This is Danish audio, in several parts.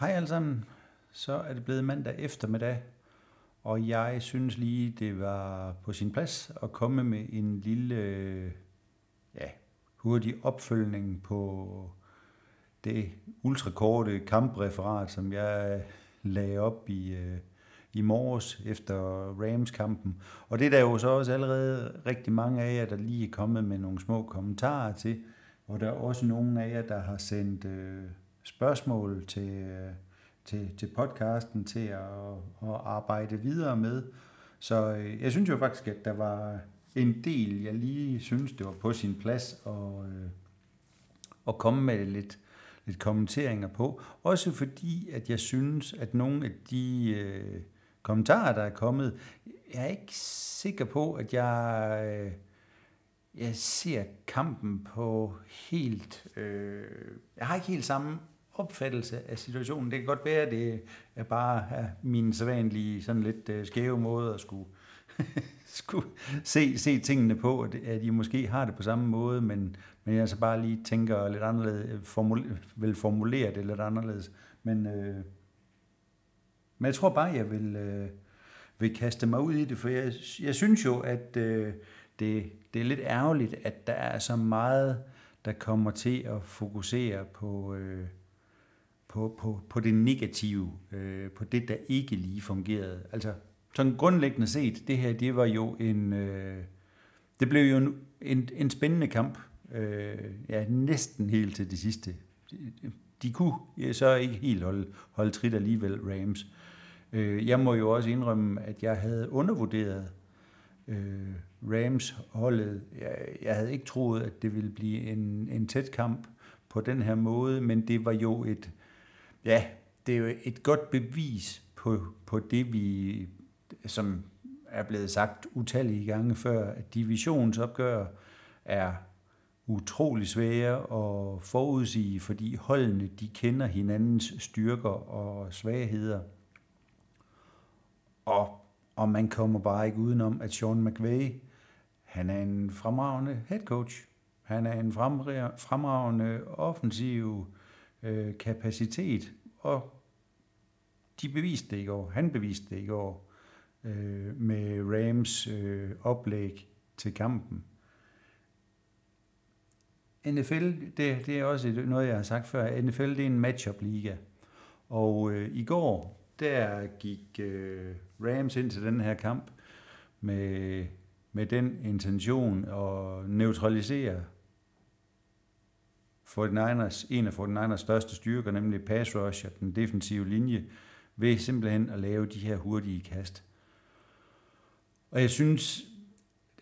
Hej alle sammen. Så er det blevet mandag eftermiddag, og jeg synes lige, det var på sin plads at komme med en lille, ja, hurtig opfølgning på det ultrakorte kampreferat, som jeg lagde op i, øh, i morges efter Rams-kampen. Og det er der jo så også allerede rigtig mange af jer, der lige er kommet med nogle små kommentarer til, og der er også nogle af jer, der har sendt øh, spørgsmål til, øh, til, til podcasten til at, at arbejde videre med. Så øh, jeg synes jo faktisk, at der var en del, jeg lige synes, det var på sin plads at, øh, at komme med lidt, lidt kommenteringer på. Også fordi, at jeg synes, at nogle af de øh, kommentarer, der er kommet, jeg er ikke sikker på, at jeg, øh, jeg ser kampen på helt... Øh, jeg har ikke helt samme opfattelse af situationen. Det kan godt være, at det er bare min sædvanlige sådan lidt øh, skæve måde at skulle, skulle se, se tingene på, at I måske har det på samme måde, men, men jeg så bare lige tænker lidt anderledes, øh, formule, vil formulere det lidt anderledes. Men, øh, men jeg tror bare, jeg vil, øh, vil kaste mig ud i det, for jeg, jeg synes jo, at øh, det, det er lidt ærgerligt, at der er så meget, der kommer til at fokusere på... Øh, på, på, på det negative, øh, på det, der ikke lige fungerede. Altså, sådan grundlæggende set, det her, det var jo en, øh, det blev jo en, en, en spændende kamp, øh, ja, næsten helt til det sidste. De kunne ja, så ikke helt holde, holde trit alligevel, Rams. Øh, jeg må jo også indrømme, at jeg havde undervurderet øh, Rams holdet. Jeg, jeg havde ikke troet, at det ville blive en, en tæt kamp på den her måde, men det var jo et, Ja, det er jo et godt bevis på, på det, vi, som er blevet sagt utallige gange før, at divisionsopgør er utrolig svære at forudsige, fordi holdene de kender hinandens styrker og svagheder. Og, og man kommer bare ikke udenom, at Sean McVay, han er en fremragende head coach. Han er en fremragende offensiv øh, kapacitet, og de beviste det i går. Han beviste det i går øh, med Rams øh, oplæg til kampen. NFL, det, det er også noget, jeg har sagt før. NFL, det er en matchup-liga. Og øh, i går, der gik øh, Rams ind til den her kamp med, med den intention at neutralisere 49ers, en af 49ers største styrker, nemlig pass rush og den defensive linje, ved simpelthen at lave de her hurtige kast. Og jeg synes,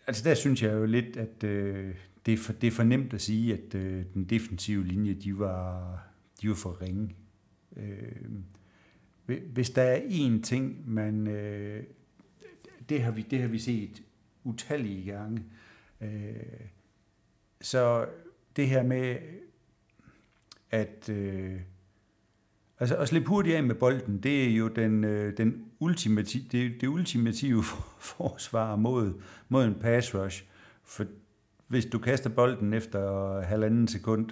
altså der synes jeg jo lidt, at øh, det, er for, det er for nemt at sige, at øh, den defensive linje, de var, de var for ringe. Øh, hvis der er én ting, man, øh, det, har vi, det har vi set utallige gange, øh, så det her med at øh, altså at slippe hurtigt af med bolden, det er jo den, øh, den ultimative, det, det ultimative forsvar mod, mod en pass rush. For hvis du kaster bolden efter halvanden sekund,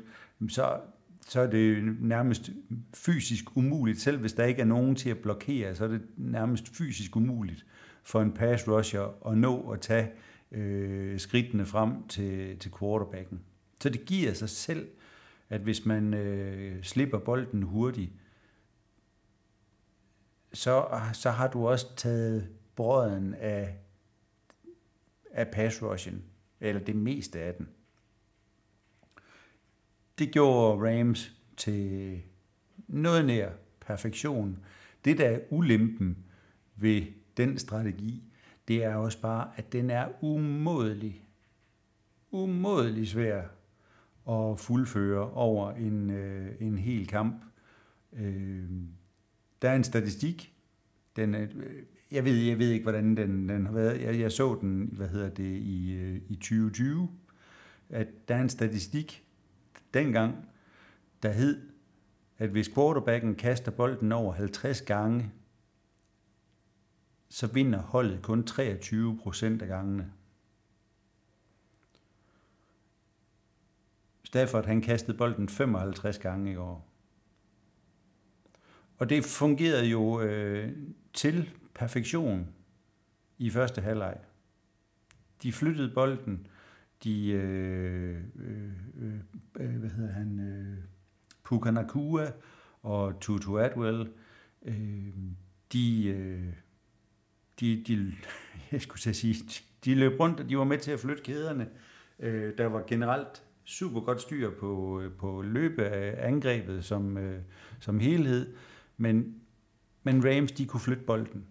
så, så er det nærmest fysisk umuligt. Selv hvis der ikke er nogen til at blokere, så er det nærmest fysisk umuligt for en pass rusher at nå at tage øh, skridtene frem til, til quarterbacken. Så det giver sig selv at hvis man øh, slipper bolden hurtigt, så, så har du også taget brøden af, af pass rushen, eller det meste af den. Det gjorde Rams til noget nær perfektion. Det, der er ulempen ved den strategi, det er også bare, at den er umådelig, umådelig svær at fuldføre over en, øh, en hel kamp. Øh, der er en statistik. Den er, øh, jeg, ved, jeg ved ikke, hvordan den, den har været. Jeg, jeg så den, hvad hedder det, i, øh, i 2020, at der er en statistik dengang, der hed, at hvis quarterbacken kaster bolden over 50 gange, så vinder holdet kun 23 procent af gangene. Stafford han kastede bolden 55 gange i år. Og det fungerede jo øh, til perfektion i første halvleg. De flyttede bolden, de, øh, øh, øh, øh hvad hedder han, øh, Pukanakua og Tutu Atwell, øh, de, øh, de, de, jeg skulle sige, de løb rundt, og de var med til at flytte kæderne. Øh, der var generelt super godt styr på, øh, på løbe af angrebet som, øh, som helhed, men, men Rams, de kunne flytte bolden.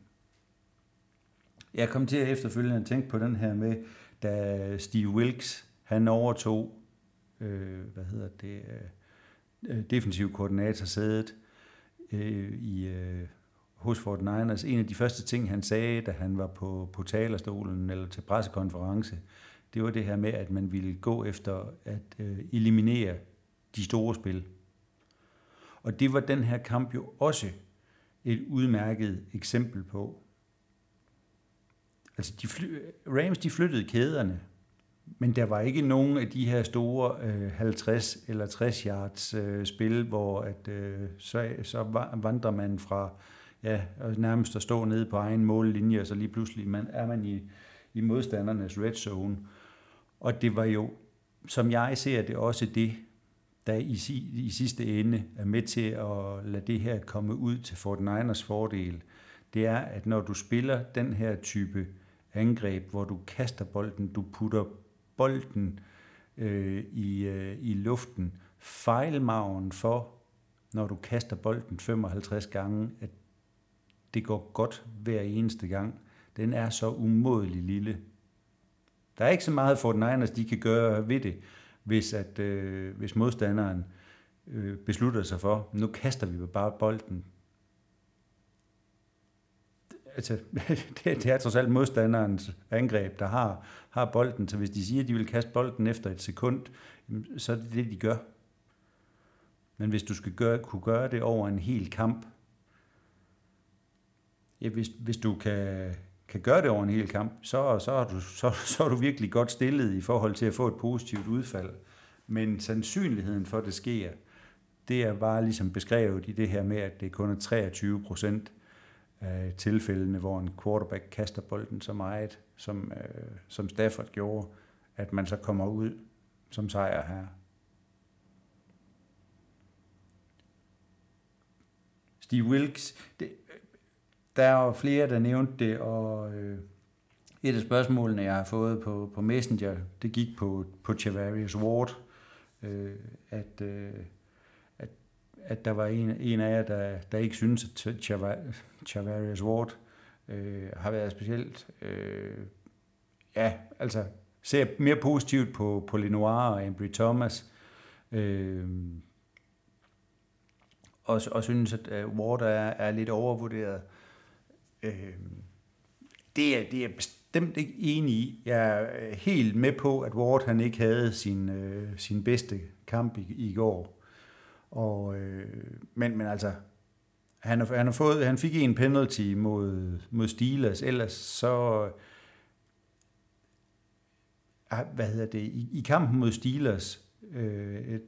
Jeg kom til at efterfølgende tænke på den her med, da Steve Wilkes, han overtog, øh, hvad hedder det, øh, defensiv koordinator sædet øh, i, øh, hos Fort Niners. En af de første ting, han sagde, da han var på, på talerstolen eller til pressekonference, det var det her med, at man ville gå efter at øh, eliminere de store spil. Og det var den her kamp jo også et udmærket eksempel på. Altså, de fly, Rams de flyttede kæderne, men der var ikke nogen af de her store øh, 50 eller 60 yards øh, spil, hvor at, øh, så, så vandrer man fra ja, nærmest at stå nede på egen mållinje, og så lige pludselig man, er man i, i modstandernes red zone. Og det var jo, som jeg ser det, også det, der i, i sidste ende er med til at lade det her komme ud til Fort Niners fordel. Det er, at når du spiller den her type angreb, hvor du kaster bolden, du putter bolden øh, i, øh, i luften, fejlmagen for, når du kaster bolden 55 gange, at det går godt hver eneste gang, den er så umådelig lille. Der er ikke så meget for Niners, de kan gøre ved det, hvis, at, øh, hvis modstanderen øh, beslutter sig for, nu kaster vi bare bolden. Altså, det, det er trods alt modstanderens angreb, der har, har bolden, så hvis de siger, at de vil kaste bolden efter et sekund, så er det det, de gør. Men hvis du skal gøre, kunne gøre det over en hel kamp, ja, hvis, hvis du kan, kan gøre det over en hel kamp, så, så, er du, så, så er du virkelig godt stillet i forhold til at få et positivt udfald. Men sandsynligheden for, at det sker, det er bare ligesom beskrevet i det her med, at det kun er 23 procent af tilfældene, hvor en quarterback kaster bolden så meget, som, øh, som Stafford gjorde, at man så kommer ud som sejr her. Steve Wilkes, det, der er jo flere, der nævnte det, og øh, et af spørgsmålene, jeg har fået på, på Messenger, det gik på, på Chavarius Ward, øh, at, øh, at, at der var en, en af jer, der, der ikke synes, at Chavarius Ward øh, har været specielt, øh, ja, altså ser mere positivt på, på Lenoir og Embry Thomas, øh, og, og synes, at Ward er, er lidt overvurderet. Øh, Øh, det, er, det er bestemt ikke enig i. Jeg er øh, helt med på, at Ward han ikke havde sin, øh, sin bedste kamp i, i går. Og, øh, men, men altså, han, har, han, har fået, han fik en penalty mod, mod Steelers, ellers så... Ah, hvad hedder det? I, i kampen mod Steelers, øh,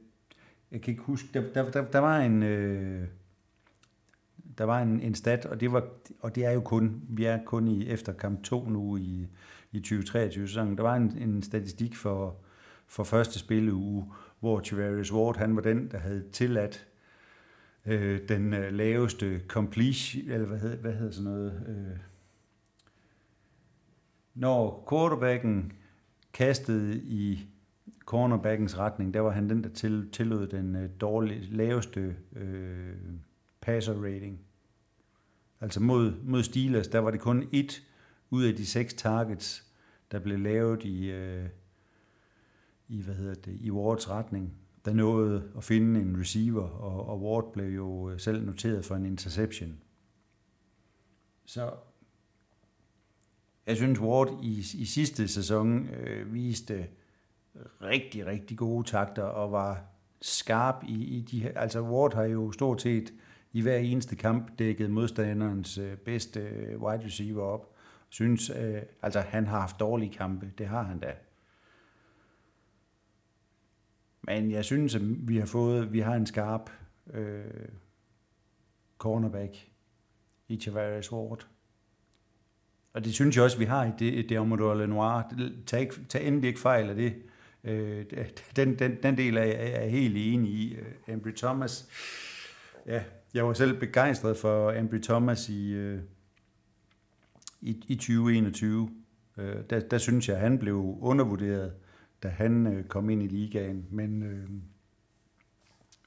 jeg kan ikke huske, der, der, der, der var en... Øh, der var en, en stat, og det, var, og det er jo kun, vi er kun i efter kamp 2 nu i, i 2023-sæsonen. Der var en, en statistik for, for første spilleuge, hvor Tavares Ward, han var den, der havde tilladt øh, den øh, laveste complete, eller hvad hedder, hvad hedder sådan noget, øh, når quarterbacken kastede i cornerbackens retning, der var han den, der til, tillod den øh, dårlig, laveste øh, passer rating. Altså mod, mod Steelers, der var det kun et ud af de seks targets, der blev lavet i, øh, i, hvad hedder det, i Wards retning, der nåede at finde en receiver, og, og Ward blev jo øh, selv noteret for en interception. Så jeg synes, Ward i, i sidste sæson øh, viste rigtig, rigtig gode takter og var skarp i, i de her... Altså Ward har jo stort set i hver eneste kamp dækket modstanderens øh, bedste øh, wide receiver op. Synes, øh, altså han har haft dårlige kampe, det har han da. Men jeg synes, at vi har fået, vi har en skarp, øh, cornerback i Tavares Ward. Og det synes jeg også, vi har i det, det område Lenoir. Tag, ikke, tag endelig ikke fejl af det. Øh, den, den, den del er jeg er helt enig i. Øh, Ambry Thomas, ja, jeg var selv begejstret for Ambry Thomas i, øh, i, i 2021. Øh, der, der synes jeg, at han blev undervurderet, da han øh, kom ind i ligaen. Men øh,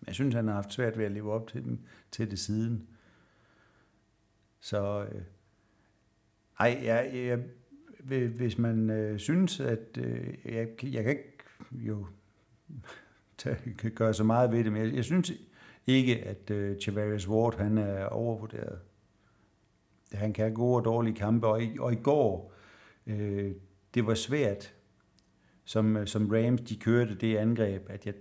jeg synes, han har haft svært ved at leve op til, den, til det siden. Så øh, ej, jeg, jeg, hvis man øh, synes, at øh, jeg, jeg kan ikke jo tage, kan gøre så meget ved det, men jeg, jeg synes ikke, at øh, Ward han er overvurderet. Han kan have gode og dårlige kampe, og i, og i går, øh, det var svært, som, øh, som Rams de kørte det angreb, at jeg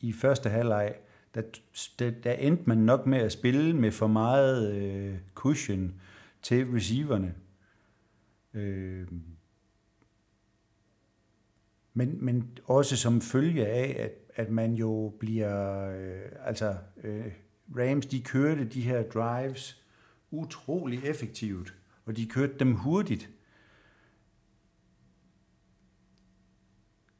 i første halvleg, der, der, der endte man nok med at spille med for meget øh, cushion til receiverne. Øh, men, men også som følge af, at, at man jo bliver, øh, altså øh, Rams, de kørte de her drives utrolig effektivt, og de kørte dem hurtigt.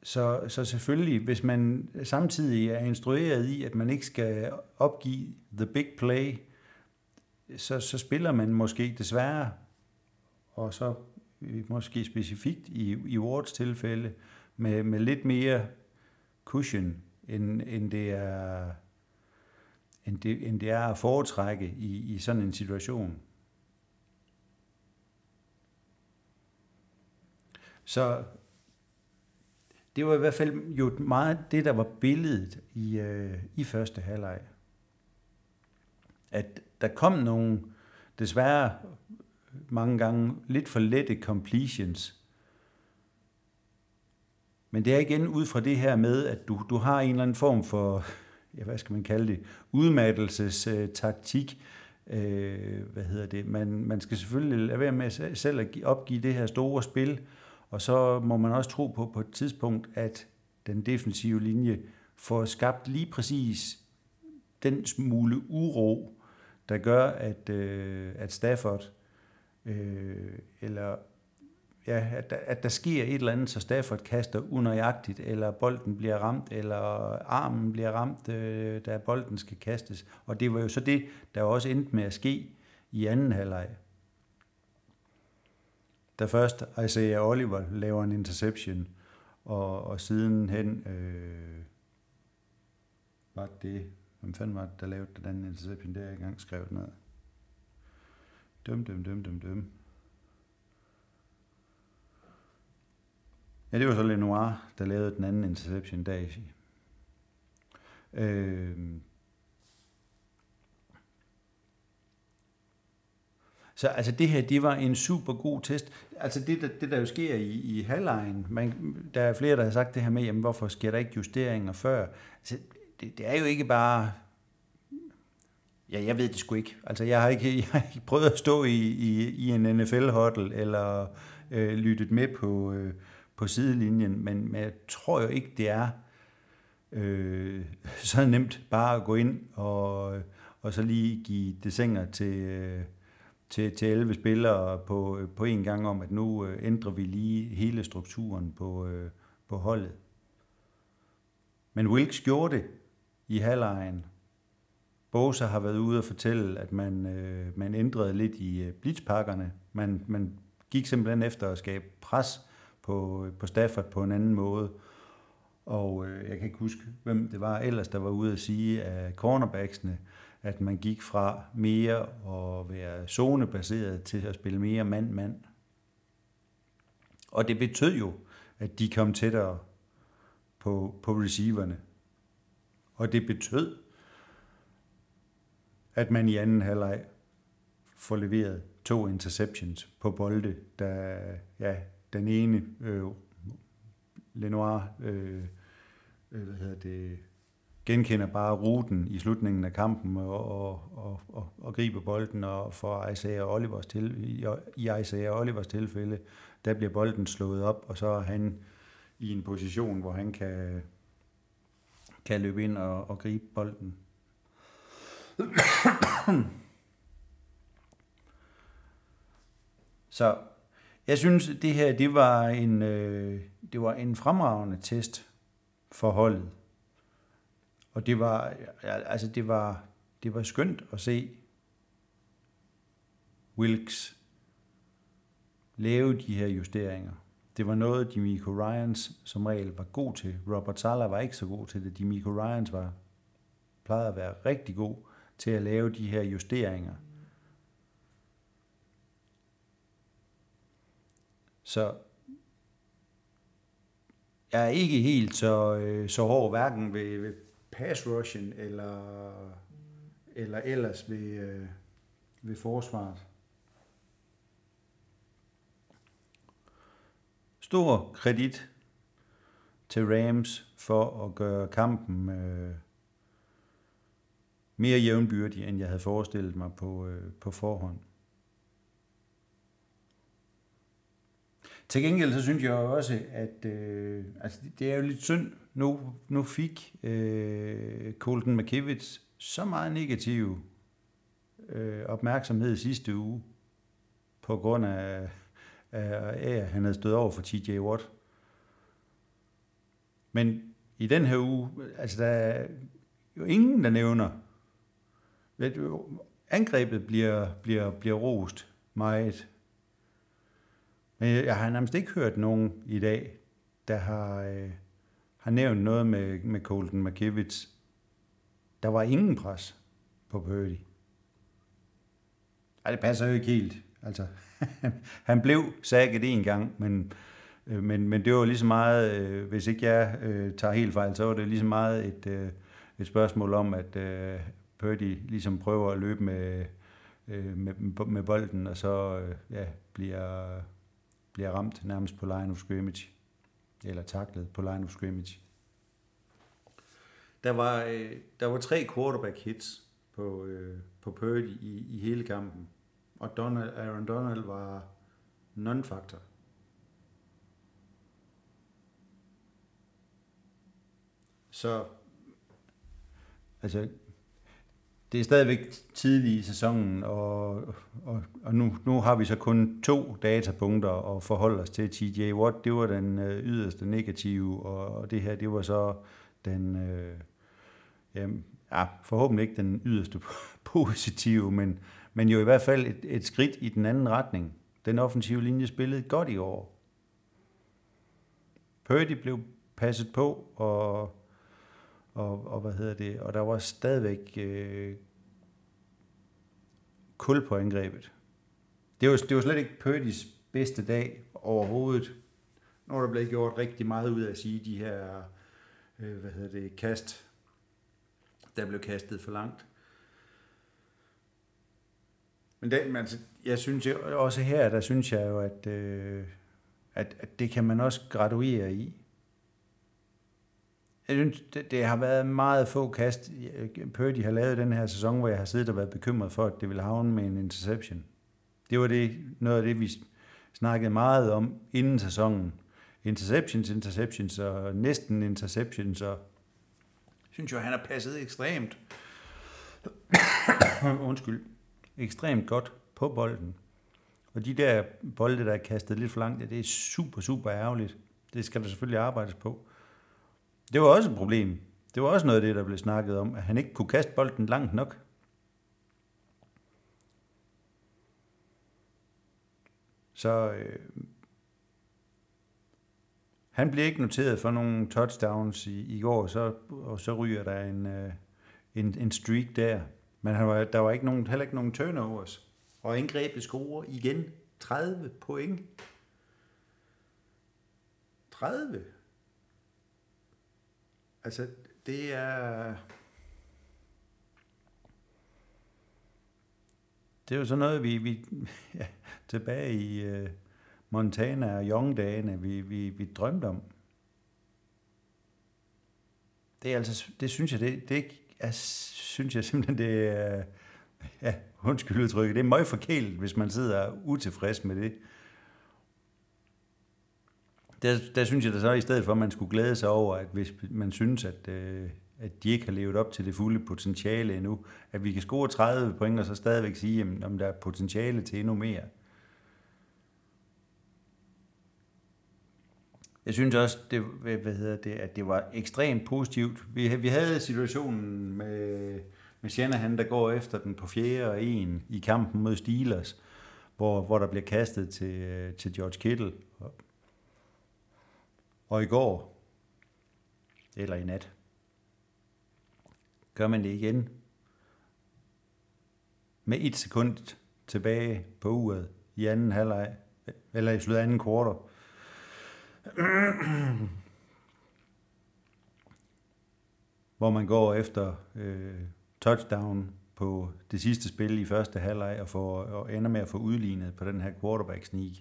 Så, så selvfølgelig, hvis man samtidig er instrueret i, at man ikke skal opgive the big play, så, så spiller man måske desværre, og så øh, måske specifikt i, i Wards tilfælde, med, med lidt mere cushion, end, end, det er, end, det, end det er at foretrække i, i sådan en situation. Så det var i hvert fald jo meget det, der var billedet i, øh, i første halvleg. At der kom nogle, desværre mange gange, lidt for lette completions. Men det er igen ud fra det her med, at du, du har en eller anden form for, ja, hvad skal man kalde det, udmattelsestaktik. Øh, hvad hedder det? Man, man skal selvfølgelig lade være med selv at opgive det her store spil, og så må man også tro på på et tidspunkt, at den defensive linje får skabt lige præcis den smule uro, der gør, at, øh, at Stafford øh, eller ja, at, der, at der sker et eller andet, så Stafford kaster unøjagtigt, eller bolden bliver ramt, eller armen bliver ramt, øh, da bolden skal kastes. Og det var jo så det, der også endte med at ske i anden halvleg da først Isaiah Oliver laver en interception, og, og sidenhen øh, var det, hvem fanden var det, der lavede den anden interception, der jeg i gang ned. Døm, døm, døm, døm, døm. Ja, det var så Lenoir, der lavede den anden interception der. Øh, Så altså det her, det var en super god test. Altså det, der, det der jo sker i, i halvlejen, man, der er flere, der har sagt det her med, jamen hvorfor sker der ikke justeringer før? Altså, det, det er jo ikke bare... Ja, jeg ved det sgu ikke. Altså, jeg har ikke, jeg har ikke prøvet at stå i, i, i en NFL-huddle, eller øh, lyttet med på, øh, på sidelinjen, men, men jeg tror jo ikke, det er øh, så nemt bare at gå ind og, og så lige give desinger til... Øh, til, til 11 spillere på, øh, på en gang om, at nu øh, ændrer vi lige hele strukturen på, øh, på holdet. Men Wilkes gjorde det i halvlejen. Bosa har været ude og fortælle, at man, øh, man ændrede lidt i øh, blitzpakkerne. Man, man gik simpelthen efter at skabe pres på, øh, på Stafford på en anden måde. Og øh, jeg kan ikke huske, hvem det var ellers, der var ude at sige af cornerbacksene, at man gik fra mere at være zonebaseret til at spille mere mand-mand. Og det betød jo, at de kom tættere på, på receiverne. Og det betød, at man i anden halvleg får leveret to interceptions på bolde, der ja, den ene øh, Lenoir øh, øh, hvad hedder det, genkender bare ruten i slutningen af kampen og, og, og, og, og griber bolden, og for Isaiah Olivers til, i, i Isaiah Olivers tilfælde, der bliver bolden slået op, og så er han i en position, hvor han kan, kan løbe ind og, og gribe bolden. Så jeg synes, det her det var en, øh, det var en fremragende test for holdet. Og det var, altså det var, det var skønt at se Wilkes lave de her justeringer. Det var noget, Demico Ryans som regel var god til. Robert Sala var ikke så god til det. Demico Ryans var, plejede at være rigtig god til at lave de her justeringer. Så jeg er ikke helt så, øh, så hård hverken ved, ved pass rushen eller, eller ellers ved, øh, ved forsvaret. Stor kredit til Rams for at gøre kampen øh, mere jævnbyrdig, end jeg havde forestillet mig på, øh, på forhånd. Til gengæld så synes jeg også, at øh, altså det er jo lidt synd. Nu, nu fik øh, Colton McKivitz så meget negativ øh, opmærksomhed sidste uge på grund af, af, af at han havde stået over for TJ Watt. Men i den her uge, altså der er jo ingen, der nævner, ved du, angrebet bliver, bliver, bliver rost meget men jeg har nærmest ikke hørt nogen i dag, der har, øh, har nævnt noget med, med Colton McKivitz. Der var ingen pres på Purdy. Ej, det passer jo ikke helt. Altså, han blev sækket en gang, men, øh, men, men det var lige så meget, øh, hvis ikke jeg øh, tager helt fejl, så var det lige så meget et, øh, et spørgsmål om, at øh, Purdy ligesom prøver at løbe med, øh, med, med bolden, og så øh, ja, bliver bliver ramt nærmest på line of scrimmage, eller taklet på line of scrimmage. Der var, øh, der var tre quarterback hits på, øh, på Purdy i, i hele kampen, og Donald, Aaron Donald var non-factor. Så altså, det er stadigvæk tidlig i sæsonen, og, og, og nu, nu har vi så kun to datapunkter at forholde os til. TJ Watt, det var den øh, yderste negative, og det her, det var så den, øh, ja, forhåbentlig ikke den yderste positive, men, men jo i hvert fald et, et skridt i den anden retning. Den offensive linje spillede godt i år. Purdy blev passet på, og, og, og hvad hedder det, og der var stadigvæk øh, kul på angrebet. Det var, det var slet ikke Purdy's bedste dag overhovedet. når der blev gjort rigtig meget ud af at sige de her, øh, hvad hedder det, kast, der blev kastet for langt. Men, det, man, altså, jeg synes også her, der synes jeg jo, at, øh, at, at det kan man også graduere i. Jeg synes, det, det har været meget få kast, Purdy har lavet den her sæson, hvor jeg har siddet og været bekymret for, at det ville havne med en interception. Det var det, noget af det, vi snakkede meget om inden sæsonen. Interceptions, interceptions og næsten interceptions. Og jeg synes jo, han har passet ekstremt, undskyld, ekstremt godt på bolden. Og de der bolde, der er kastet lidt for langt, det er super, super ærgerligt. Det skal der selvfølgelig arbejdes på. Det var også et problem. Det var også noget af det, der blev snakket om, at han ikke kunne kaste bolden langt nok. Så øh, han blev ikke noteret for nogle touchdowns i, i går, så, og så ryger der en, øh, en, en streak der. Men han var, der var ikke nogen, heller ikke nogen turnovers. Og indgrebet scorer igen 30 point. 30. Altså, det er... Det er jo sådan noget, vi, vi ja, tilbage i uh, Montana og Young-dagene, vi, vi, vi drømte om. Det er altså, det synes jeg, det, det er, synes jeg simpelthen, det er, ja, undskyld udtrykket, det er meget forkælet, hvis man sidder utilfreds med det der, der synes jeg da så i stedet for, at man skulle glæde sig over, at hvis man synes, at, øh, at de ikke har levet op til det fulde potentiale endnu. At vi kan score 30 point, og så stadigvæk sige, om der er potentiale til endnu mere. Jeg synes også, det, hvad hedder det, at det var ekstremt positivt. Vi, vi havde situationen med, med Shanahan, der går efter den på fjerde og en i kampen mod Steelers, hvor, hvor der bliver kastet til, øh, til George Kittle. Og i går, eller i nat, gør man det igen. Med et sekund tilbage på uret i anden halvleg, eller i slut anden kvartal. hvor man går efter øh, touchdown på det sidste spil i første halvleg og, får, og ender med at få udlignet på den her quarterback sneak.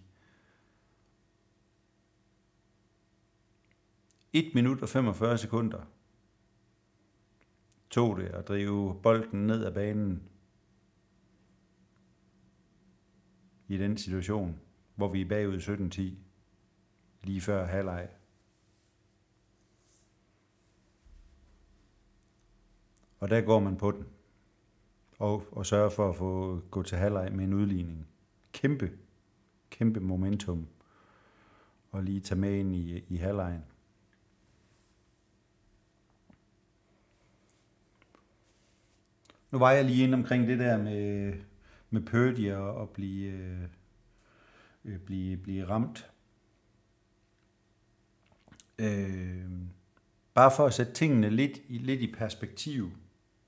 1 minut og 45 sekunder tog det at drive bolden ned ad banen i den situation, hvor vi er bagud 17-10, lige før halvleg. Og der går man på den, og, og sørger for at få gå til halvleg med en udligning. Kæmpe, kæmpe momentum, og lige tage med ind i, i halvlejen. Nu var jeg lige inde omkring det der med, med Purdy og at blive, øh, øh, blive, blive ramt. Øh, bare for at sætte tingene lidt, lidt i perspektiv,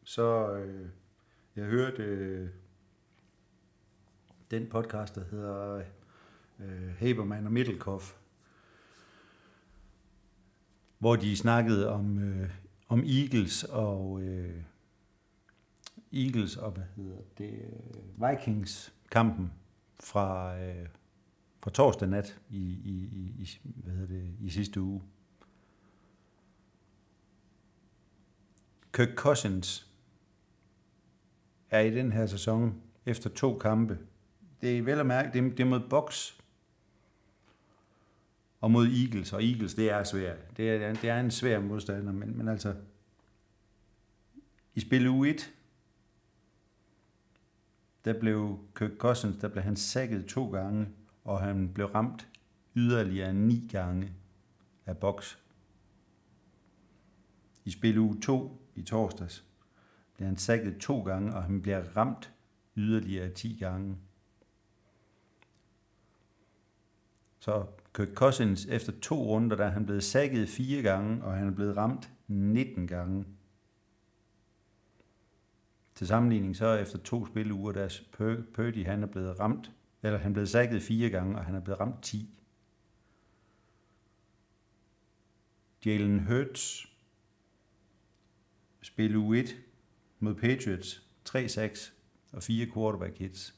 så øh, jeg hørte øh, den podcast, der hedder øh, Haberman og Middelkoff, hvor de snakkede om, øh, om Eagles og øh, Eagles og hvad hedder det, øh, Vikings kampen fra, øh, fra torsdag nat i, i, i, hvad hedder det, i sidste uge. Kirk Cousins er i den her sæson efter to kampe. Det er vel at mærke, det er, det er mod Bucks og mod Eagles, og Eagles, det er svært. Det er, det er en svær modstander, men, men altså, i spil u 1, der blev Kirk Cousins, der blev han sækket to gange, og han blev ramt yderligere ni gange af boks. I spil uge 2 i torsdags blev han sækket to gange, og han bliver ramt yderligere 10 gange. Så Kirk Cousins efter to runder, der er han blevet sækket fire gange, og han er blevet ramt 19 gange. Til sammenligning så efter to spiluger, der Purdy han er blevet ramt, eller han er blevet sækket fire gange, og han er blevet ramt 10. Jalen Hurts spil u 1 mod Patriots 3-6 og 4 quarterback hits.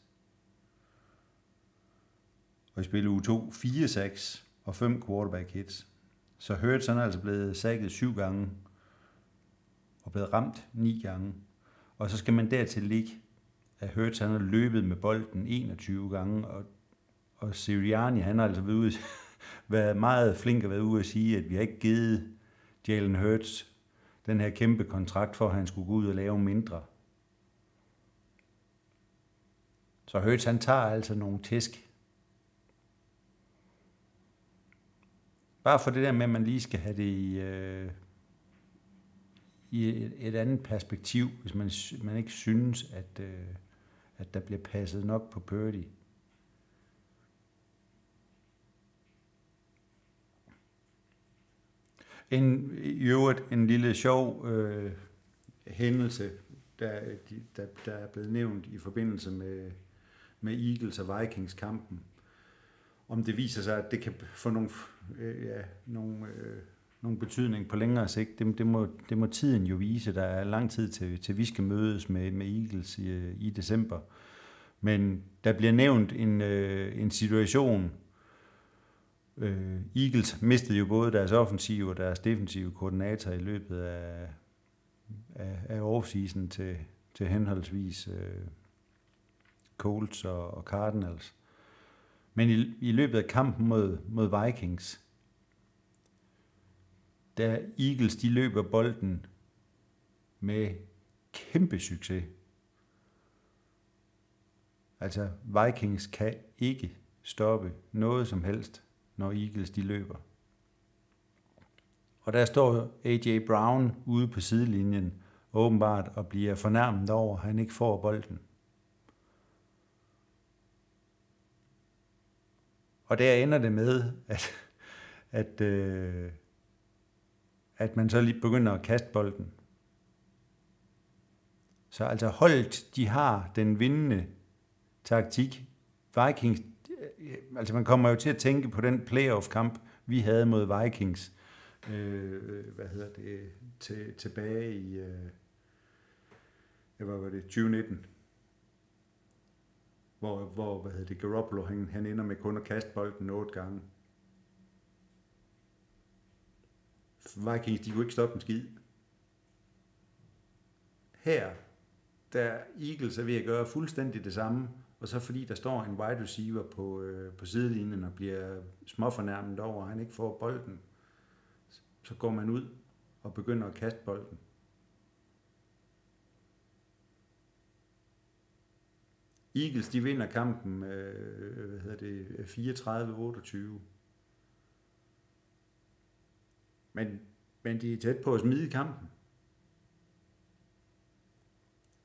Og i spil u 2 4-6 og 5 quarterback hits. Så Hurts han er altså blevet sækket syv gange og blevet ramt ni gange. Og så skal man dertil ligge, at Hurts han har løbet med bolden 21 gange, og, og Sirianni han har altså været, ude, været meget flink at være ude at sige, at vi har ikke givet Jalen Hurts den her kæmpe kontrakt for, at han skulle gå ud og lave mindre. Så Hurts han tager altså nogle tæsk. Bare for det der med, at man lige skal have det i, øh, i et, et andet perspektiv, hvis man, man ikke synes, at, øh, at der bliver passet nok på Purdy. En, I øvrigt en lille sjov øh, hændelse, der, der, der er blevet nævnt i forbindelse med, med Eagles og Vikings kampen. Om det viser sig, at det kan få nogle, øh, ja, nogle øh, nogen betydning på længere sigt, det, det, må, det må tiden jo vise. Der er lang tid til, til vi skal mødes med, med Eagles i, i december. Men der bliver nævnt en, øh, en situation. Øh, Eagles mistede jo både deres offensive og deres defensive koordinator i løbet af, af, af offseason til, til henholdsvis øh, Colts og, og Cardinals. Men i, i løbet af kampen mod, mod Vikings, da Eagles de løber bolden med kæmpe succes. Altså, Vikings kan ikke stoppe noget som helst, når Eagles de løber. Og der står A.J. Brown ude på sidelinjen, åbenbart, og bliver fornærmet over, at han ikke får bolden. Og der ender det med, at, at, øh, at man så lige begynder at kaste bolden. Så altså holdet, de har den vindende taktik. Vikings, øh, altså man kommer jo til at tænke på den playoff-kamp, vi havde mod Vikings, øh, hvad hedder det, til, tilbage i, øh, hvad var det, 2019 hvor, hvor hvad hedder det, Garoppolo, han, han ender med kun at kaste bolden otte gange. Vikings, de kunne ikke stoppe en skid. Her, der Eagles er ved at gøre fuldstændig det samme, og så fordi der står en wide receiver på, øh, på sidelinjen og bliver småfornærmet over, at han ikke får bolden, så går man ud og begynder at kaste bolden. Eagles, de vinder kampen øh, hvad hedder det, 34-28. Men, men de er tæt på at smide kampen.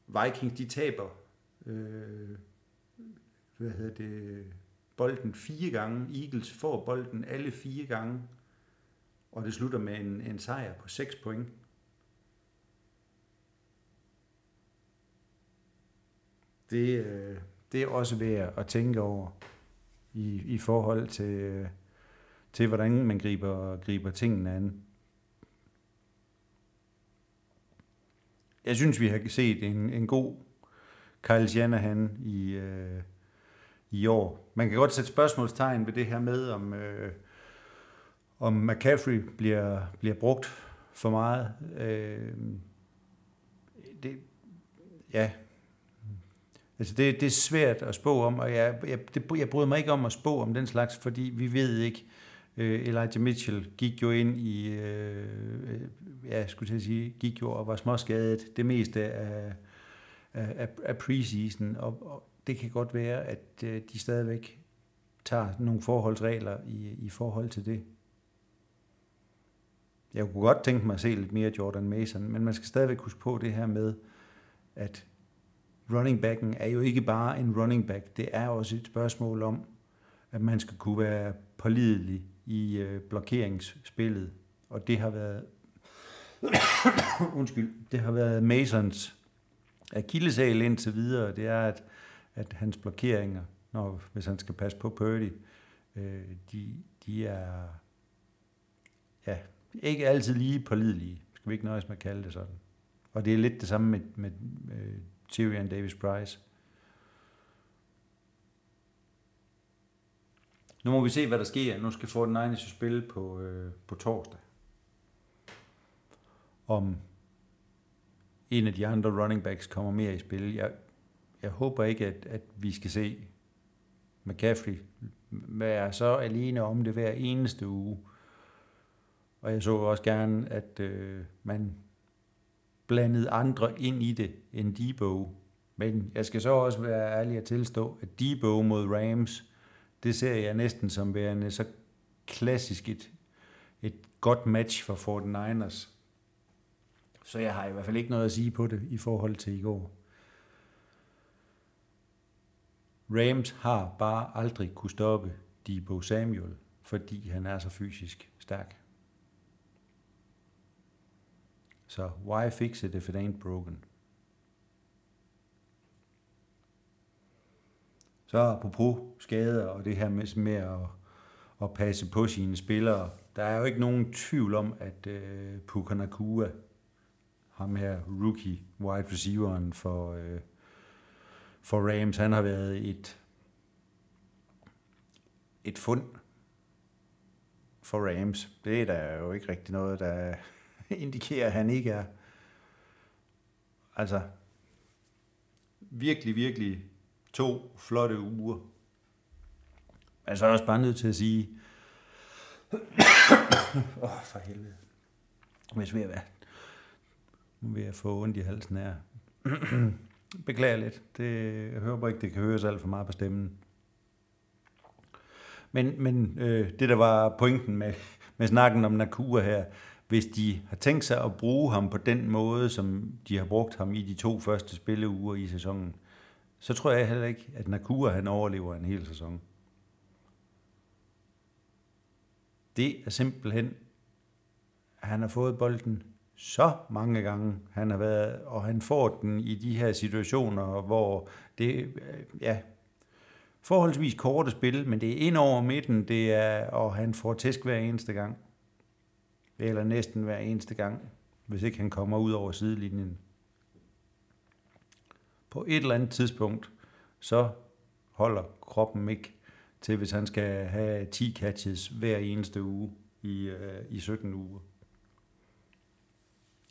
Vikings, de taber øh, hvad hedder det, bolden fire gange. Eagles får bolden alle fire gange. Og det slutter med en, en sejr på 6 point. det, øh, det er også værd at tænke over i, i forhold til, øh, til, hvordan man griber, griber tingene an. Jeg synes, vi har set en, en god Kyle Shanahan i, øh, i år. Man kan godt sætte spørgsmålstegn ved det her med, om, øh, om McCaffrey bliver, bliver brugt for meget. Øh, det, ja, Altså det, det er svært at spå om, og jeg, jeg, det, jeg bryder mig ikke om at spå om den slags, fordi vi ved ikke, øh, Øh, Elijah Mitchell gik jo ind i, øh, ja, skulle jeg sige, gik jo og var småskadet det meste af, af, af preseason, og, og det kan godt være, at øh, de stadigvæk tager nogle forholdsregler i, i forhold til det. Jeg kunne godt tænke mig at se lidt mere Jordan Mason, men man skal stadigvæk huske på det her med, at running backen er jo ikke bare en running back, det er også et spørgsmål om, at man skal kunne være pålidelig i øh, blokeringsspillet. Og det har været undskyld, det har været Masons akillesal indtil videre, det er, at, at hans blokeringer, når, hvis han skal passe på Purdy, øh, de, de er ja, ikke altid lige pålidelige, skal vi ikke nøjes med at kalde det sådan. Og det er lidt det samme med, med, med Tyrion Davis Price. Nu må vi se, hvad der sker. Nu skal Fortnite så spille på, øh, på torsdag. Om en af de andre running backs kommer mere i spil. Jeg, jeg håber ikke, at, at vi skal se McCaffrey være så alene om det hver eneste uge. Og jeg så også gerne, at øh, man blandede andre ind i det end Debo. Men jeg skal så også være ærlig at tilstå, at Debo mod Rams, det ser jeg næsten som værende så klassisk et, et godt match for 49ers. Så jeg har i hvert fald ikke noget at sige på det i forhold til i går. Rams har bare aldrig kunne stoppe Debo Samuel, fordi han er så fysisk stærk. Så why fix it if it ain't broken? Så apropos skader og det her med, med at, at passe på sine spillere, der er jo ikke nogen tvivl om, at øh, Pukanakua, ham her rookie wide receiveren for, øh, for Rams, han har været et, et fund for Rams. Det er der jo ikke rigtig noget, der indikerer, at han ikke er. Altså, virkelig, virkelig to flotte uger. Altså, men så er jeg også bare nødt til at sige, åh, oh, for helvede. Hvis vi er hvad? Nu vil jeg få ondt i halsen her. Beklager lidt. Det, jeg håber ikke, det kan høres alt for meget på stemmen. Men, men øh, det, der var pointen med, med snakken om Nakua her, hvis de har tænkt sig at bruge ham på den måde, som de har brugt ham i de to første spilleuger i sæsonen, så tror jeg heller ikke, at Nakua han overlever en hel sæson. Det er simpelthen, at han har fået bolden så mange gange, han har været, og han får den i de her situationer, hvor det, øh, ja, forholdsvis korte spil, men det er ind over midten, det er, og han får tæsk hver eneste gang. Eller næsten hver eneste gang, hvis ikke han kommer ud over sidelinjen. På et eller andet tidspunkt, så holder kroppen ikke til, hvis han skal have 10 catches hver eneste uge i, øh, i 17 uger.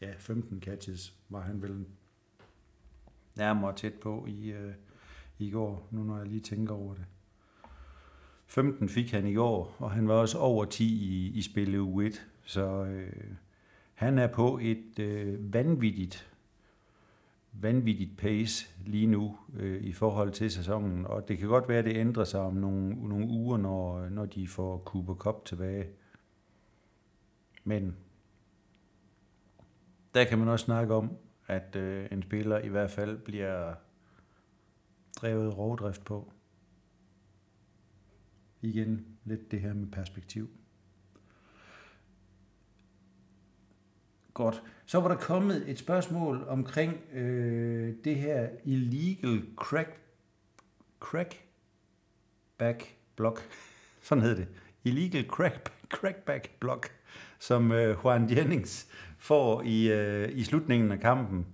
Ja, 15 catches var han vel nærmere tæt på i, øh, i går, nu når jeg lige tænker over det. 15 fik han i går, og han var også over 10 i, i spillet u 1, så øh, han er på et øh, vanvittigt vanvittigt pace lige nu øh, i forhold til sæsonen, og det kan godt være, at det ændrer sig om nogle, nogle uger, når, når de får Cooper Cup tilbage. Men der kan man også snakke om, at øh, en spiller i hvert fald bliver drevet rovdrift på. Igen lidt det her med perspektiv. Godt. Så var der kommet et spørgsmål omkring øh, det her illegal crack, crackback block. Sådan hed det. Illegal crack, crackback block, som øh, Juan Jennings får i, øh, i slutningen af kampen.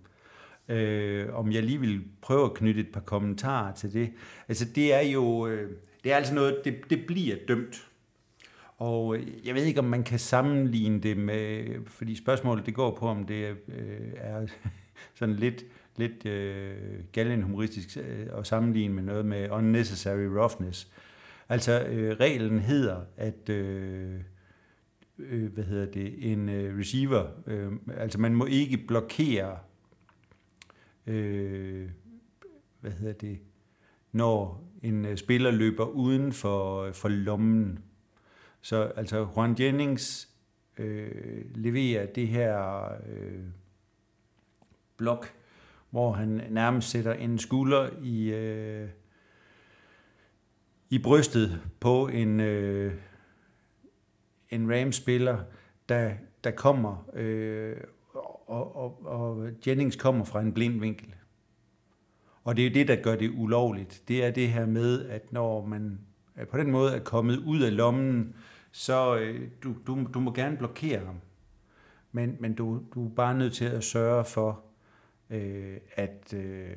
Øh, om jeg lige vil prøve at knytte et par kommentarer til det. Altså det er jo, øh, det er altså noget, det, det bliver dømt og øh, jeg ved ikke, om man kan sammenligne det med, fordi spørgsmålet det går på, om det øh, er sådan lidt, lidt øh, galgenhumoristisk øh, at sammenligne med noget med unnecessary roughness. Altså øh, reglen hedder, at øh, øh, hvad hedder det, en øh, receiver, øh, altså man må ikke blokere, øh, hvad hedder det, når en øh, spiller løber uden for, for lommen så altså Juan Jennings øh, leverer det her øh, blok, hvor han nærmest sætter en skulder i, øh, i brystet på en, øh, en Rams-spiller, der, der kommer, øh, og, og, og Jennings kommer fra en blind vinkel. Og det er jo det, der gør det ulovligt. Det er det her med, at når man Øh, på den måde er kommet ud af lommen, så øh, du, du, du må gerne blokere ham. Men, men du, du er bare nødt til at sørge for, øh, at øh,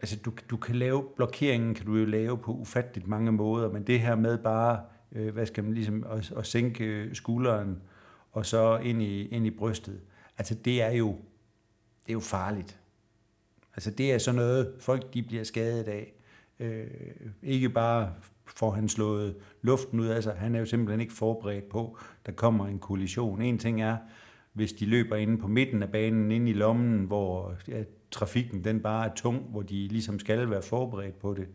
altså du, du kan lave blokeringen, kan du jo lave på ufatteligt mange måder, men det her med bare, øh, hvad skal man ligesom, at, at sænke øh, skulderen og så ind i, ind i brystet, altså det er jo, det er jo farligt. Altså det er sådan noget, folk de bliver skadet af. Øh, ikke bare får han slået luften ud af sig. Han er jo simpelthen ikke forberedt på, der kommer en kollision. En ting er, hvis de løber inde på midten af banen, ind i lommen, hvor ja, trafikken den bare er tung, hvor de ligesom skal være forberedt på det.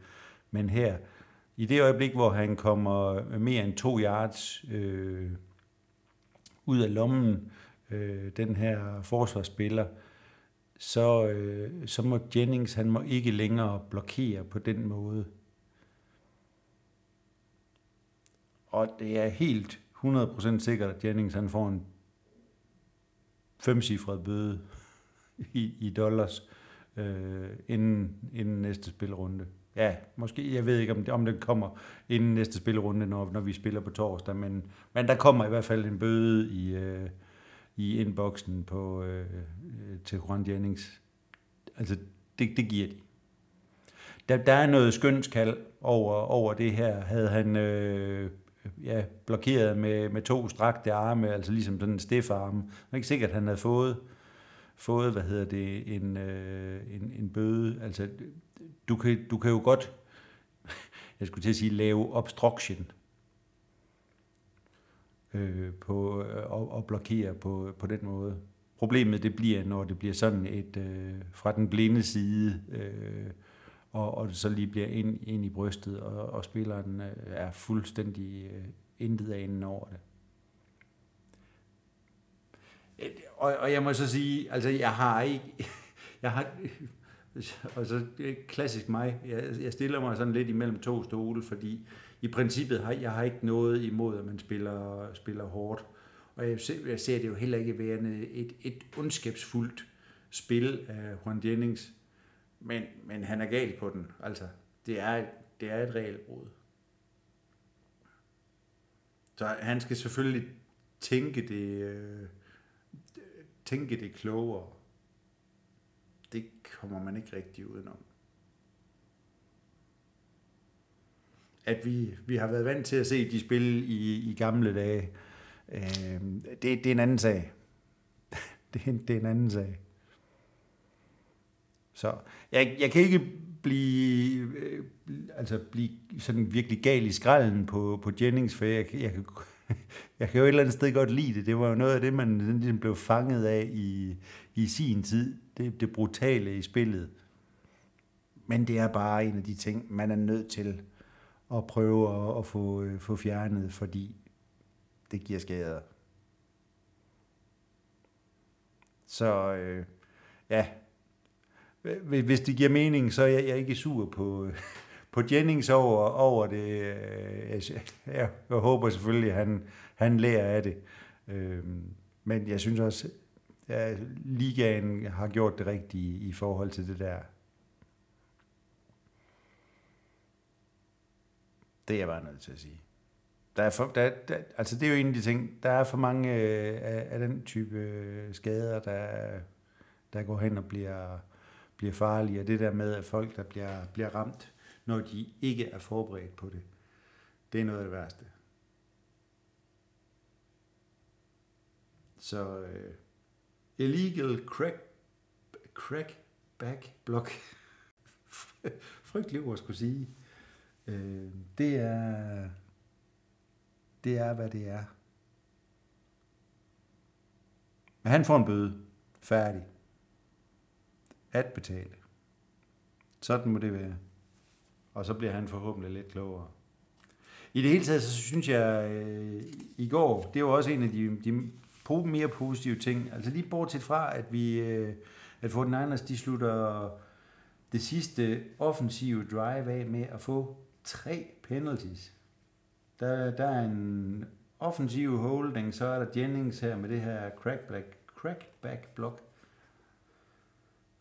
Men her, i det øjeblik, hvor han kommer mere end to yards øh, ud af lommen, øh, den her forsvarsspiller, så, øh, så må Jennings, han må ikke længere blokere på den måde. Og det er helt 100% sikkert, at Jennings han får en femcifret bøde i, i dollars øh, inden, inden næste spilrunde. Ja, måske, jeg ved ikke, om det, om det kommer inden næste spilrunde, når, når vi spiller på torsdag, men, men der kommer i hvert fald en bøde i, øh, i inboxen på, øh, øh til Ron Jennings. Altså, det, det giver de. Der, der er noget skønskald over, over det her. Havde han øh, ja, blokeret med, med to strakte arme, altså ligesom sådan en stiff arm. Det er ikke sikkert, at han havde fået, fået hvad hedder det, en, øh, en, en bøde. Altså, du kan, du kan jo godt, jeg skulle til at sige, lave obstruction øh, på, øh, og, og blokere på, på den måde. problemet det bliver, når det bliver sådan et øh, fra den blinde side, øh, og, og det så lige bliver ind, ind i brystet, og, og spilleren øh, er fuldstændig øh, intet anen over det. Øh, og, og jeg må så sige, altså jeg har ikke, jeg har, og så øh, klassisk mig, jeg, jeg stiller mig sådan lidt imellem to stole, fordi i princippet har jeg har ikke noget imod, at man spiller, spiller hårdt. Og jeg ser, jeg ser det jo heller ikke værende et, et ondskabsfuldt spil af Juan Jennings, men, men han er gal på den. Altså, det er, det er et reelt brud. Så han skal selvfølgelig tænke det, øh, tænke det klogere. Det kommer man ikke rigtig udenom. At vi, vi har været vant til at se de spille i, i gamle dage, øh, det, det er en anden sag. det, er, det er en anden sag. Så jeg, jeg kan ikke blive, øh, altså blive sådan virkelig gal i skralden på, på Jennings, for jeg, jeg, kan, jeg kan jo et eller andet sted godt lide det. Det var jo noget af det, man ligesom blev fanget af i, i sin tid. Det, det brutale i spillet. Men det er bare en af de ting, man er nødt til at prøve at, at få, øh, få fjernet, fordi det giver skader. Så øh, ja, hvis det giver mening, så er jeg, jeg ikke sur på, på Jennings over, over det. Øh, jeg, jeg, jeg håber selvfølgelig, at han, han lærer af det. Øh, men jeg synes også, at ligaen har gjort det rigtige i forhold til det der. Det er jeg bare nødt til at sige. Der er for, der, der, altså det er jo en af de ting, der er for mange øh, af, af den type øh, skader, der, der går hen og bliver, bliver farlige, og det der med, at folk, der bliver, bliver ramt, når de ikke er forberedt på det, det er noget af det værste. Så øh, illegal crack, crack back block, frygtelig ord at skulle sige, Øh, det er, det er, hvad det er. Men han får en bøde. Færdig at betale. Sådan må det være. Og så bliver han forhåbentlig lidt klogere. I det hele taget, så synes jeg, øh, i går, det var også en af de, de mere positive ting. Altså lige bortset fra, at vi, øh, at den Niners, de slutter det sidste offensive drive af med at få tre penalties. Der, der er en offensiv holding, så er der Jennings her med det her crackback, crackback block.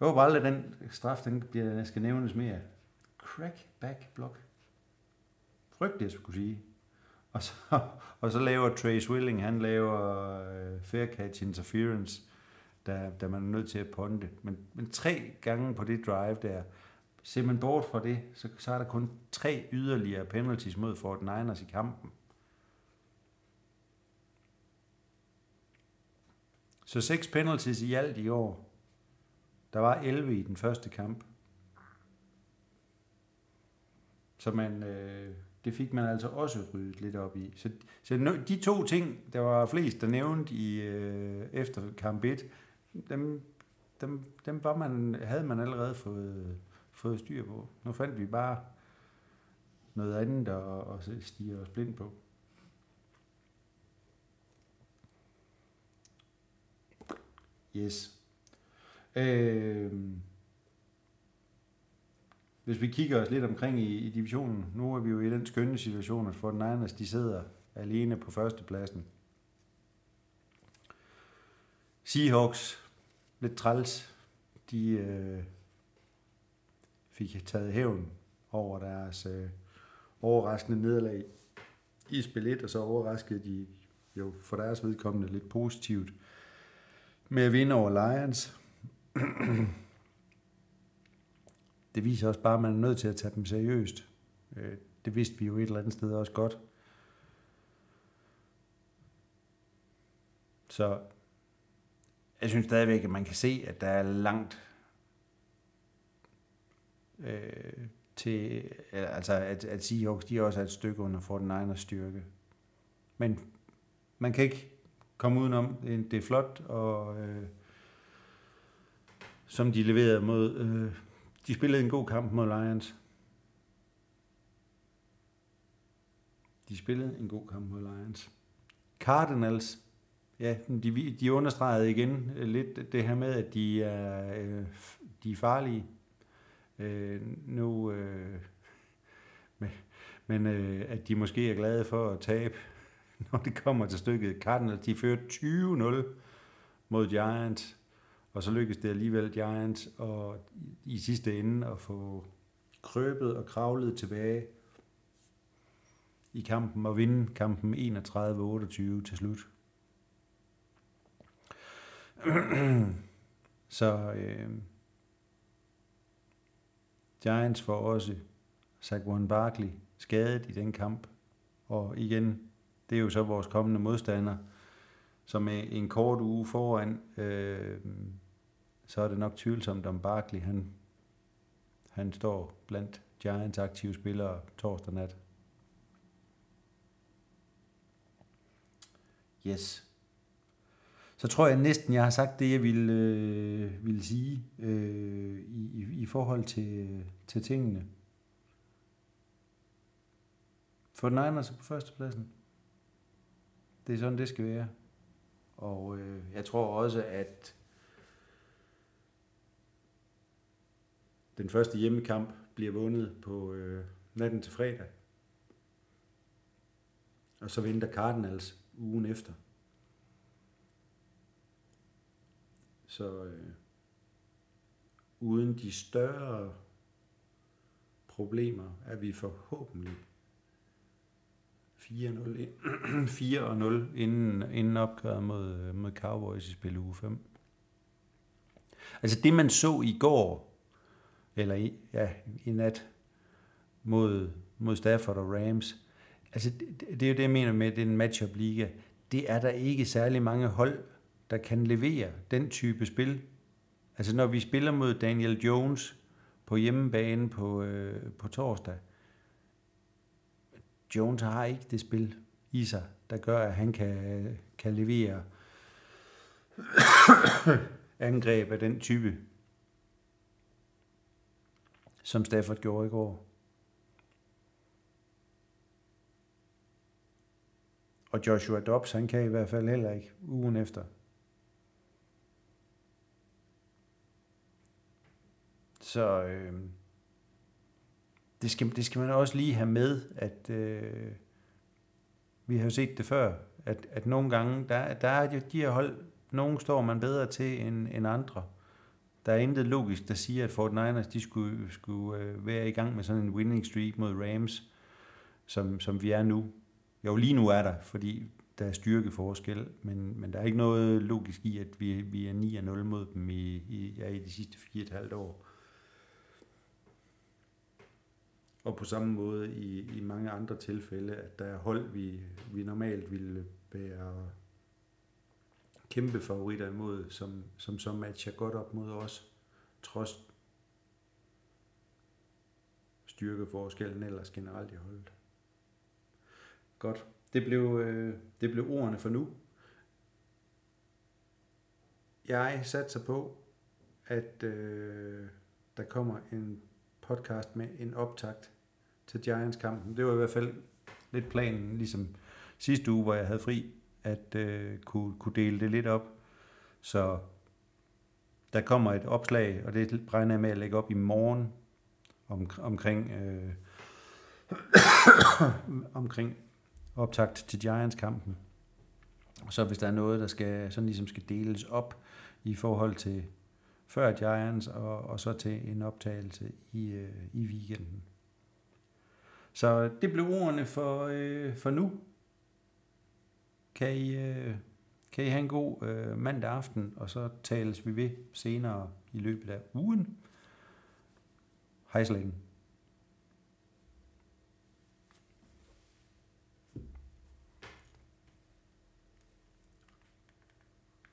Jeg håber aldrig, at den straf den bliver, skal nævnes mere. Crackback block. Frygteligt, jeg skulle sige. Og så, og så laver Trace Willing, han laver uh, fair catch interference, der, der man er nødt til at ponde. Men, men tre gange på det drive der, ser man bort fra det, så, så er der kun tre yderligere penalties mod Fort Niners i kampen. Så seks penalties i alt i år. Der var 11 i den første kamp. Så man, øh, det fik man altså også ryddet lidt op i. Så, så de to ting, der var flest, der nævnt i øh, efter kamp 1, dem, dem, dem var man, havde man allerede fået, fået styr på. Nu fandt vi bare noget andet at, at stige os blind på. Yes. Øh, hvis vi kigger os lidt omkring i, i divisionen, nu er vi jo i den skønne situation, at den Niners de sidder alene på førstepladsen. Seahawks, lidt træls, de øh, fik taget hævn over deres øh, overraskende nederlag i spil 1, og så overraskede de jo for deres vedkommende lidt positivt med at vinde over Lions det viser også bare, at man er nødt til at tage dem seriøst. Øh, det vidste vi jo et eller andet sted også godt. Så jeg synes stadigvæk, at man kan se, at der er langt øh, til, altså at, at Seahawks, de også er et stykke under for den styrke. Men man kan ikke komme udenom, det er flot, og øh, som de leverede mod... Øh, de spillede en god kamp mod Lions. De spillede en god kamp mod Lions. Cardinals, ja, de, de understregede igen øh, lidt det her med, at de er, øh, de er farlige. Øh, nu, øh, men, men øh, at de måske er glade for at tabe, når det kommer til stykket. Cardinals, de fører 20-0 mod Giants, og så lykkedes det alligevel Giants og i sidste ende at få krøbet og kravlet tilbage i kampen og vinde kampen 31-28 til slut. Så øh, Giants får også Saquon Barkley skadet i den kamp. Og igen, det er jo så vores kommende modstander, som er en kort uge foran, øh, så er det nok tvivlsomt om Barkley, han, han står blandt Giants aktive spillere torsdag nat. Yes. Så tror jeg næsten, jeg har sagt det, jeg ville, øh, ville sige øh, i, i, i forhold til, øh, til tingene. For den egen på førstepladsen. Det er sådan, det skal være. Og øh, jeg tror også, at den første hjemmekamp bliver vundet på øh, natten til fredag. Og så venter Cardinals ugen efter. Så øh, uden de større problemer er vi forhåbentlig 4-0 inden, inden opgøret mod, mod Cowboys i spil uge 5. Altså det man så i går, eller i, ja, i nat mod, mod Stafford og Rams, altså det, det er jo det, jeg mener med den matchup liga. Det er der ikke særlig mange hold, der kan levere den type spil. Altså når vi spiller mod Daniel Jones på hjemmebane på, øh, på torsdag, Jones har ikke det spil i sig, der gør, at han kan, kan levere angreb af den type, som Stafford gjorde i går. Og Joshua Dobbs, han kan i hvert fald heller ikke ugen efter. Så øh, det, skal, det skal man også lige have med, at øh, vi har jo set det før, at, at nogle gange, der, der er jo de her hold, nogle står man bedre til end, end andre. Der er intet logisk, der siger, at Fort Niners de skulle, skulle øh, være i gang med sådan en winning streak mod Rams, som, som vi er nu. Jo, lige nu er der, fordi der er styrkeforskel, men, men der er ikke noget logisk i, at vi, vi er 9-0 mod dem i, i, ja, i de sidste 4,5 år. Og på samme måde i, i mange andre tilfælde, at der er hold, vi, vi normalt ville være kæmpe favoritter imod, som, som så matcher godt op mod os, trods styrkeforskellen ellers generelt i holdet. Godt. Det blev, øh, det blev ordene for nu. Jeg satser på, at øh, der kommer en podcast med en optakt til Giants-kampen. Det var i hvert fald lidt planen, ligesom sidste uge, hvor jeg havde fri, at øh, kunne, kunne dele det lidt op. Så der kommer et opslag, og det regner jeg med at lægge op i morgen, om, omkring, øh, omkring optakt til Giants-kampen. Og så hvis der er noget, der skal, sådan ligesom skal deles op i forhold til før Giants, og, og så til en optagelse i, øh, i weekenden. Så det blev ordene for, øh, for nu. Kan I, øh, kan I have en god øh, mandag aften, og så tales vi ved senere i løbet af ugen. Hej så længe.